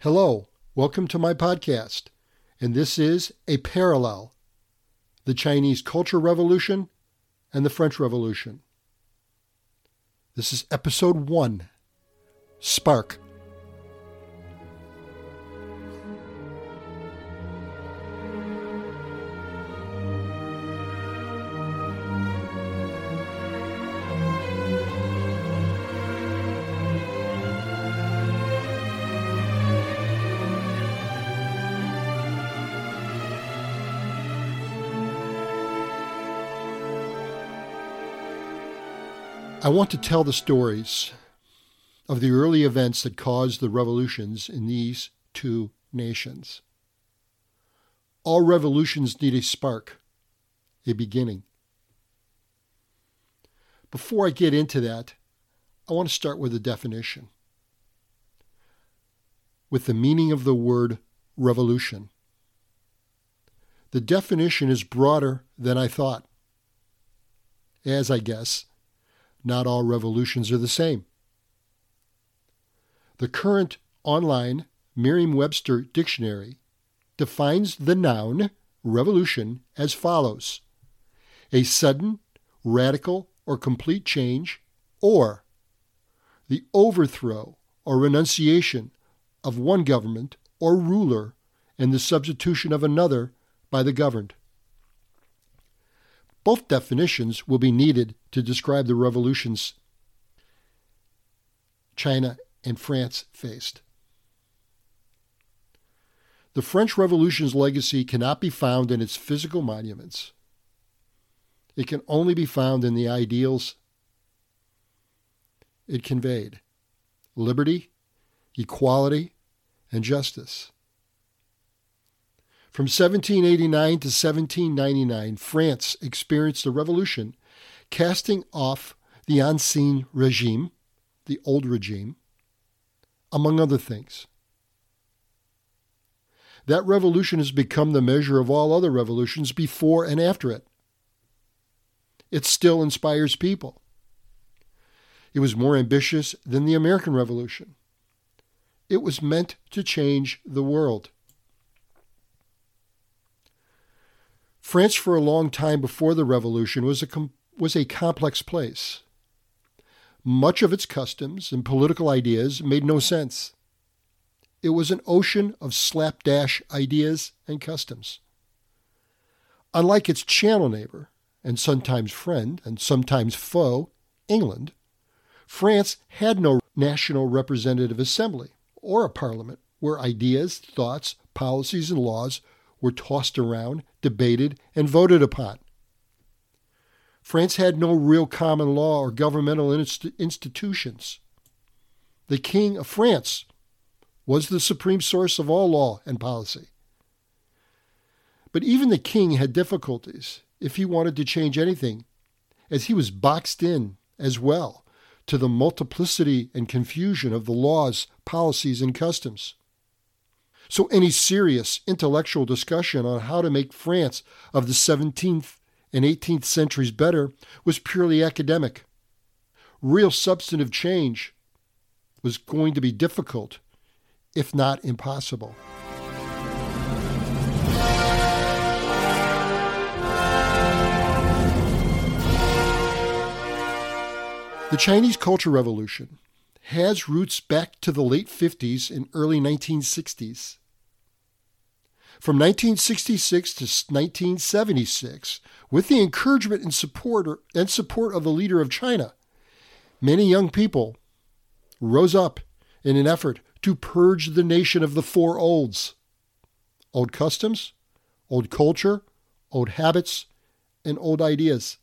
Hello, welcome to my podcast, and this is A Parallel The Chinese Culture Revolution and the French Revolution. This is episode one Spark. I want to tell the stories of the early events that caused the revolutions in these two nations. All revolutions need a spark, a beginning. Before I get into that, I want to start with a definition, with the meaning of the word revolution. The definition is broader than I thought, as I guess not all revolutions are the same. The current online Merriam Webster dictionary defines the noun revolution as follows a sudden, radical, or complete change, or the overthrow or renunciation of one government or ruler and the substitution of another by the governed. Both definitions will be needed to describe the revolutions China and France faced. The French Revolution's legacy cannot be found in its physical monuments. It can only be found in the ideals it conveyed liberty, equality, and justice. From 1789 to 1799, France experienced a revolution, casting off the Ancien regime, the old regime, among other things. That revolution has become the measure of all other revolutions before and after it. It still inspires people. It was more ambitious than the American Revolution. It was meant to change the world. France, for a long time before the Revolution, was a, com- was a complex place. Much of its customs and political ideas made no sense. It was an ocean of slapdash ideas and customs. Unlike its channel neighbor, and sometimes friend, and sometimes foe, England, France had no national representative assembly or a parliament where ideas, thoughts, policies, and laws were tossed around, debated, and voted upon. France had no real common law or governmental inst- institutions. The King of France was the supreme source of all law and policy. But even the king had difficulties if he wanted to change anything, as he was boxed in as well to the multiplicity and confusion of the laws, policies, and customs. So any serious intellectual discussion on how to make France of the 17th and 18th centuries better was purely academic. Real substantive change was going to be difficult, if not impossible. The Chinese Culture Revolution has roots back to the late 50s and early 1960s. From 1966 to 1976, with the encouragement and support, and support of the leader of China, many young people rose up in an effort to purge the nation of the four olds old customs, old culture, old habits, and old ideas.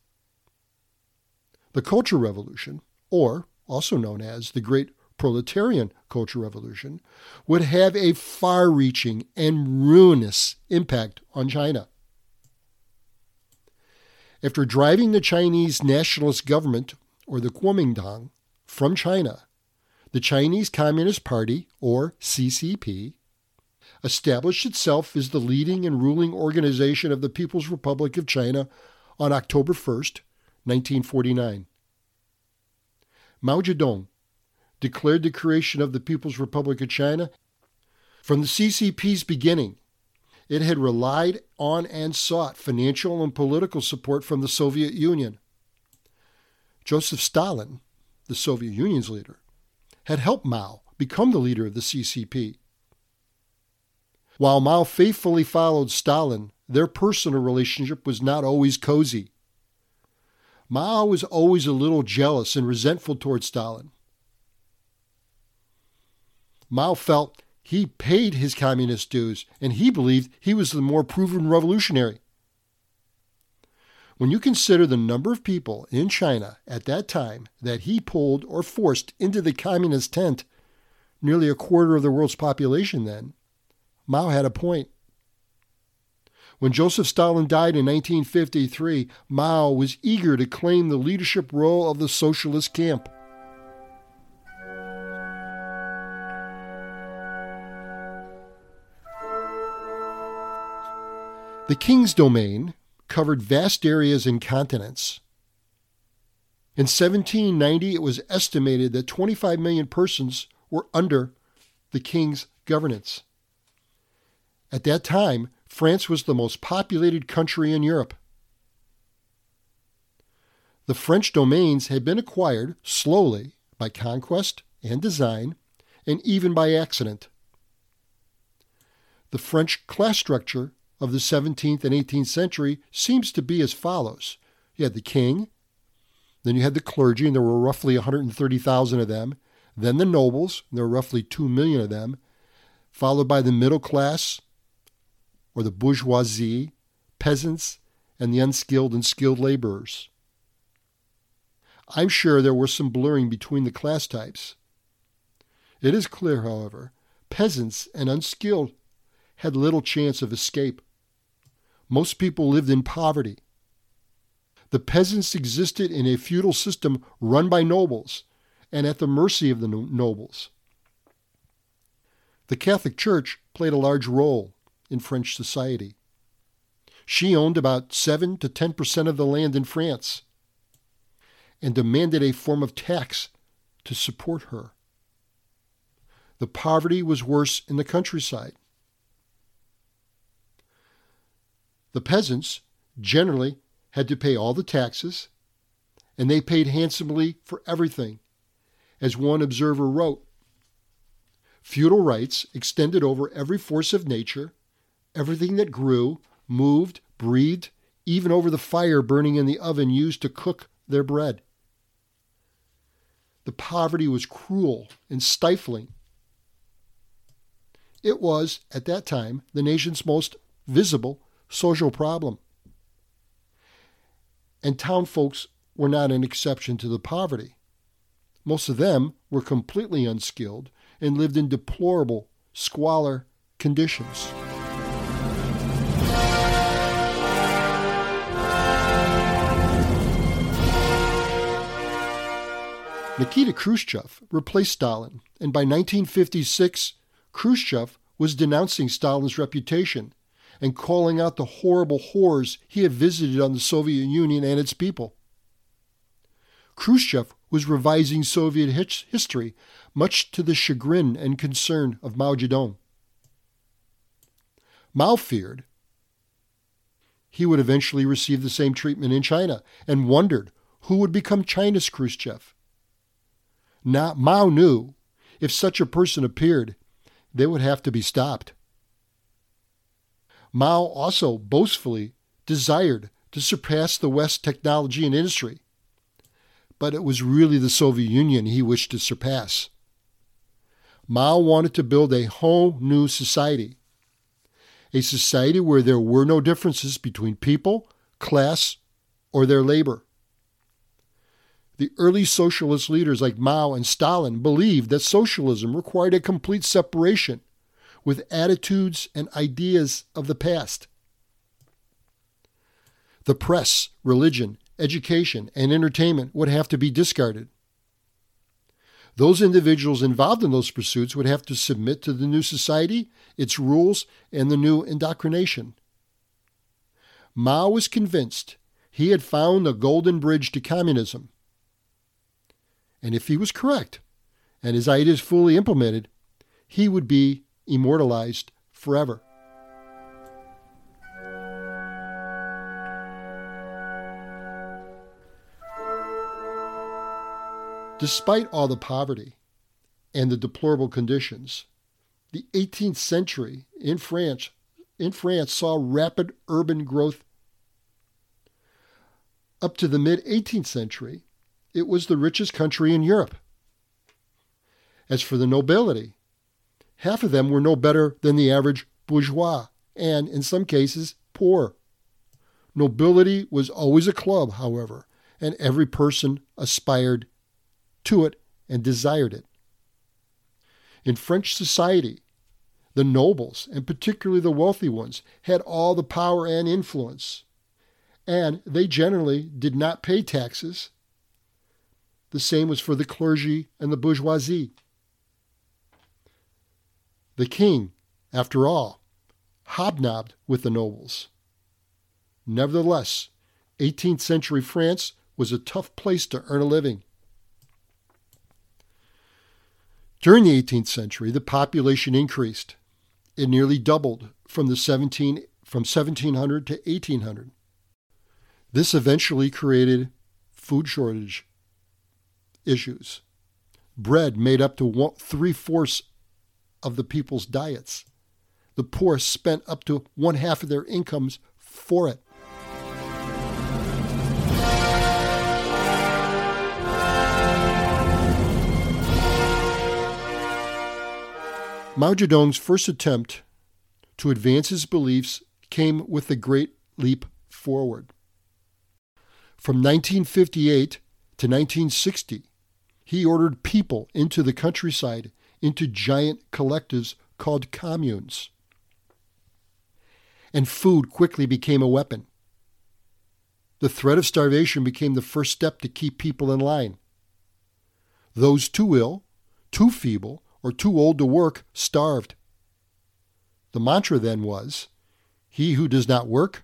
The Culture Revolution, or also known as the Great Proletarian Culture Revolution, would have a far reaching and ruinous impact on China. After driving the Chinese nationalist government, or the Kuomintang, from China, the Chinese Communist Party, or CCP, established itself as the leading and ruling organization of the People's Republic of China on October 1st, 1949. Mao Zedong declared the creation of the People's Republic of China From the CCP's beginning, it had relied on and sought financial and political support from the Soviet Union. Joseph Stalin, the Soviet Union's leader, had helped Mao become the leader of the CCP. While Mao faithfully followed Stalin, their personal relationship was not always cozy. Mao was always a little jealous and resentful toward Stalin. Mao felt he paid his communist dues and he believed he was the more proven revolutionary. When you consider the number of people in China at that time that he pulled or forced into the communist tent, nearly a quarter of the world's population then, Mao had a point. When Joseph Stalin died in 1953, Mao was eager to claim the leadership role of the socialist camp. The king's domain covered vast areas and continents. In 1790, it was estimated that 25 million persons were under the king's governance. At that time, France was the most populated country in Europe. The French domains had been acquired slowly by conquest and design, and even by accident. The French class structure of the 17th and 18th century seems to be as follows you had the king, then you had the clergy, and there were roughly 130,000 of them, then the nobles, and there were roughly 2 million of them, followed by the middle class or the bourgeoisie, peasants, and the unskilled and skilled laborers. I'm sure there was some blurring between the class types. It is clear, however, peasants and unskilled had little chance of escape. Most people lived in poverty. The peasants existed in a feudal system run by nobles and at the mercy of the nobles. The Catholic Church played a large role in French society. She owned about 7 to 10 percent of the land in France and demanded a form of tax to support her. The poverty was worse in the countryside. The peasants generally had to pay all the taxes, and they paid handsomely for everything. As one observer wrote, feudal rights extended over every force of nature, everything that grew, moved, breathed, even over the fire burning in the oven used to cook their bread. The poverty was cruel and stifling. It was, at that time, the nation's most visible social problem. And town folks were not an exception to the poverty. Most of them were completely unskilled and lived in deplorable squalor conditions. Nikita Khrushchev replaced Stalin, and by 1956, Khrushchev was denouncing Stalin's reputation and calling out the horrible horrors he had visited on the Soviet Union and its people. Khrushchev was revising Soviet history, much to the chagrin and concern of Mao Zedong. Mao feared he would eventually receive the same treatment in China and wondered who would become China's Khrushchev. Now, Mao knew if such a person appeared, they would have to be stopped. Mao also boastfully desired to surpass the West technology and industry. But it was really the Soviet Union he wished to surpass. Mao wanted to build a whole new society, a society where there were no differences between people, class, or their labor. The early socialist leaders like Mao and Stalin believed that socialism required a complete separation with attitudes and ideas of the past. The press, religion, education, and entertainment would have to be discarded. Those individuals involved in those pursuits would have to submit to the new society, its rules, and the new indoctrination. Mao was convinced he had found the golden bridge to communism. And if he was correct, and his ideas fully implemented, he would be immortalized forever. Despite all the poverty and the deplorable conditions, the 18th century in France, in France saw rapid urban growth. Up to the mid 18th century, it was the richest country in Europe. As for the nobility, half of them were no better than the average bourgeois, and in some cases, poor. Nobility was always a club, however, and every person aspired to it and desired it. In French society, the nobles, and particularly the wealthy ones, had all the power and influence, and they generally did not pay taxes. The same was for the clergy and the bourgeoisie. The king, after all, hobnobbed with the nobles. Nevertheless, 18th century France was a tough place to earn a living. During the 18th century, the population increased. It nearly doubled from the 17 from 1700 to 1800. This eventually created food shortage issues. Bread made up to three fourths of the people's diets. The poor spent up to one half of their incomes for it. Mao Zedong's first attempt to advance his beliefs came with the Great Leap Forward. From 1958 to 1960, he ordered people into the countryside into giant collectives called communes. And food quickly became a weapon. The threat of starvation became the first step to keep people in line. Those too ill, too feeble, or too old to work starved. The mantra then was, He who does not work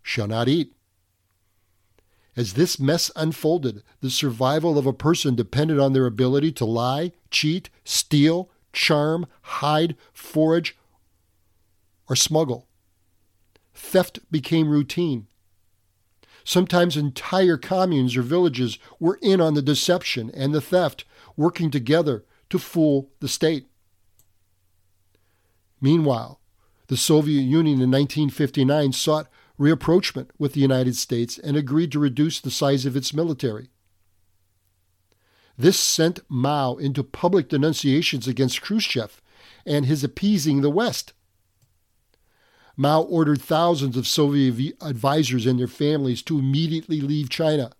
shall not eat. As this mess unfolded, the survival of a person depended on their ability to lie, cheat, steal, charm, hide, forage, or smuggle. Theft became routine. Sometimes entire communes or villages were in on the deception and the theft, working together to fool the state. Meanwhile, the Soviet Union in 1959 sought rapprochement with the United States and agreed to reduce the size of its military. This sent Mao into public denunciations against Khrushchev and his appeasing the West. Mao ordered thousands of Soviet advisors and their families to immediately leave China.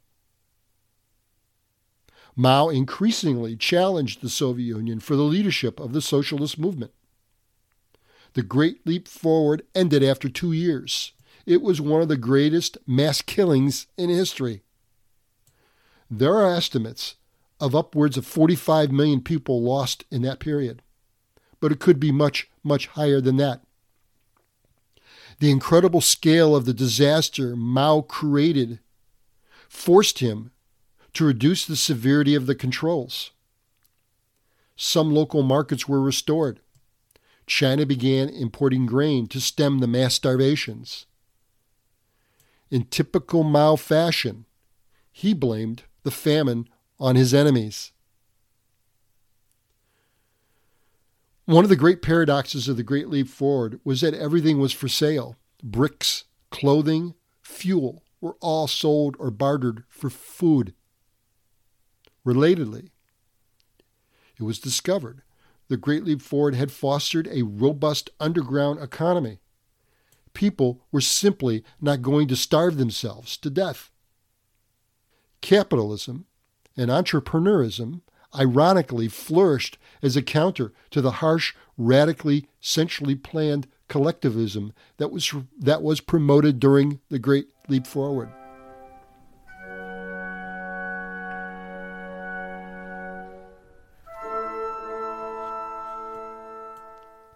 Mao increasingly challenged the Soviet Union for the leadership of the socialist movement. The Great Leap Forward ended after two years. It was one of the greatest mass killings in history. There are estimates of upwards of 45 million people lost in that period, but it could be much, much higher than that. The incredible scale of the disaster Mao created forced him to reduce the severity of the controls. Some local markets were restored. China began importing grain to stem the mass starvations. In typical Mao fashion, he blamed the famine on his enemies. One of the great paradoxes of the Great Leap Forward was that everything was for sale bricks, clothing, fuel were all sold or bartered for food. Relatedly, it was discovered the Great Leap Forward had fostered a robust underground economy. People were simply not going to starve themselves to death. Capitalism and entrepreneurism ironically flourished as a counter to the harsh, radically centrally planned collectivism that was, that was promoted during the Great Leap Forward.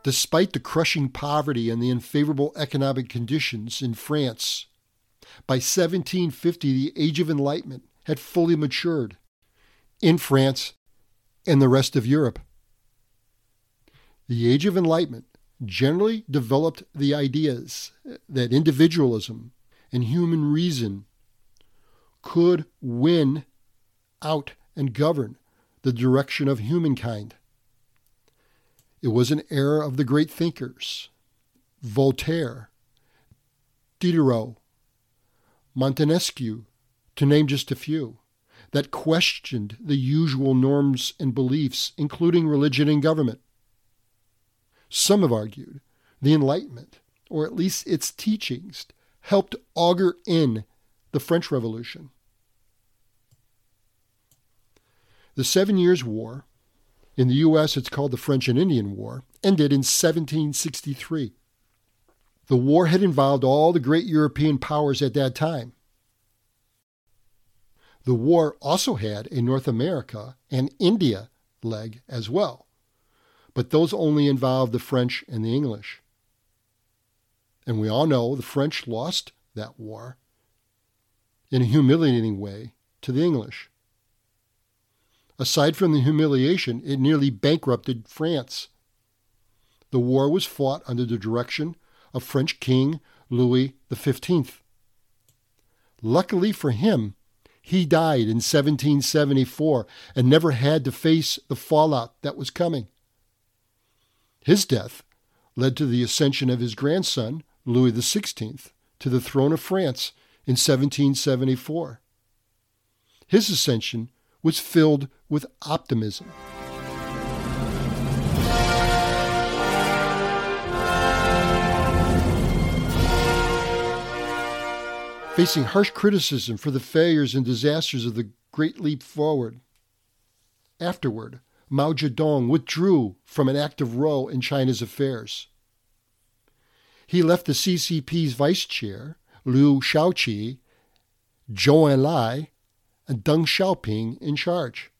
Despite the crushing poverty and the unfavorable economic conditions in France, by 1750 the Age of Enlightenment had fully matured in France and the rest of Europe. The Age of Enlightenment generally developed the ideas that individualism and human reason could win out and govern the direction of humankind. It was an era of the great thinkers Voltaire, Diderot, Montesquieu, to name just a few, that questioned the usual norms and beliefs, including religion and government. Some have argued the Enlightenment, or at least its teachings, helped augur in the French Revolution. The Seven Years' War, in the U.S. it's called the French and Indian War, ended in 1763. The war had involved all the great European powers at that time. The war also had a North America and India leg as well, but those only involved the French and the English. And we all know the French lost that war in a humiliating way to the English. Aside from the humiliation, it nearly bankrupted France. The war was fought under the direction of French King Louis XV. Luckily for him, he died in 1774 and never had to face the fallout that was coming. His death led to the ascension of his grandson, Louis XVI, to the throne of France in 1774. His ascension was filled with optimism. Facing harsh criticism for the failures and disasters of the Great Leap Forward. Afterward, Mao Zedong withdrew from an active role in China's affairs. He left the CCP's vice chair, Liu Shaoqi, Zhou Enlai, and Deng Xiaoping in charge.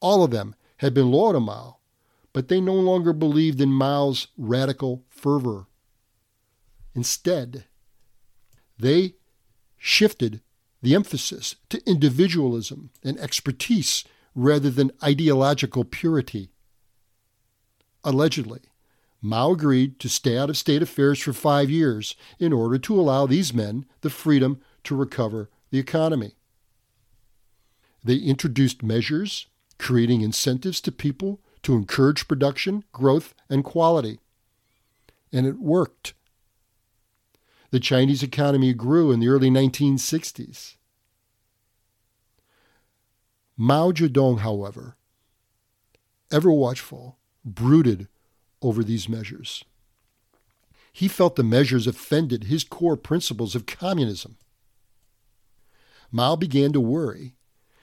All of them had been loyal to Mao, but they no longer believed in Mao's radical fervor. Instead, they shifted the emphasis to individualism and expertise rather than ideological purity. Allegedly, Mao agreed to stay out of state affairs for five years in order to allow these men the freedom to recover the economy. They introduced measures creating incentives to people to encourage production, growth, and quality. And it worked. The Chinese economy grew in the early 1960s. Mao Zedong, however, ever watchful, brooded over these measures. He felt the measures offended his core principles of communism. Mao began to worry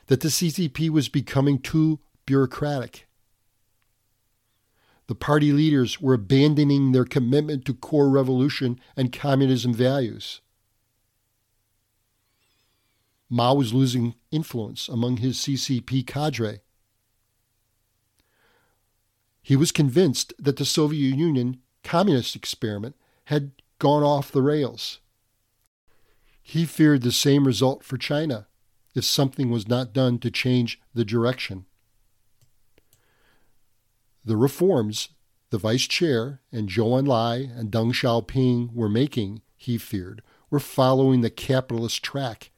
that the CCP was becoming too bureaucratic. The party leaders were abandoning their commitment to core revolution and communism values. Mao was losing influence among his CCP cadre. He was convinced that the Soviet Union communist experiment had gone off the rails. He feared the same result for China if something was not done to change the direction. The reforms the vice chair and Zhou Enlai and Deng Xiaoping were making, he feared, were following the capitalist track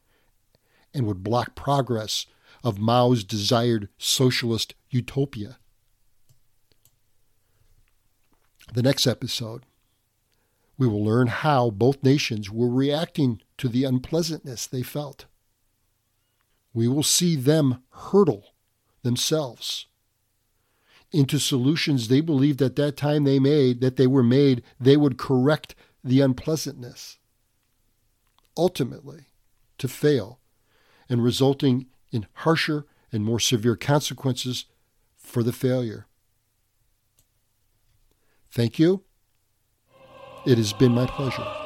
and would block progress of Mao's desired socialist utopia. The next episode, we will learn how both nations were reacting to the unpleasantness they felt we will see them hurdle themselves into solutions they believed at that time they made that they were made they would correct the unpleasantness ultimately to fail and resulting in harsher and more severe consequences for the failure. Thank you. It has been my pleasure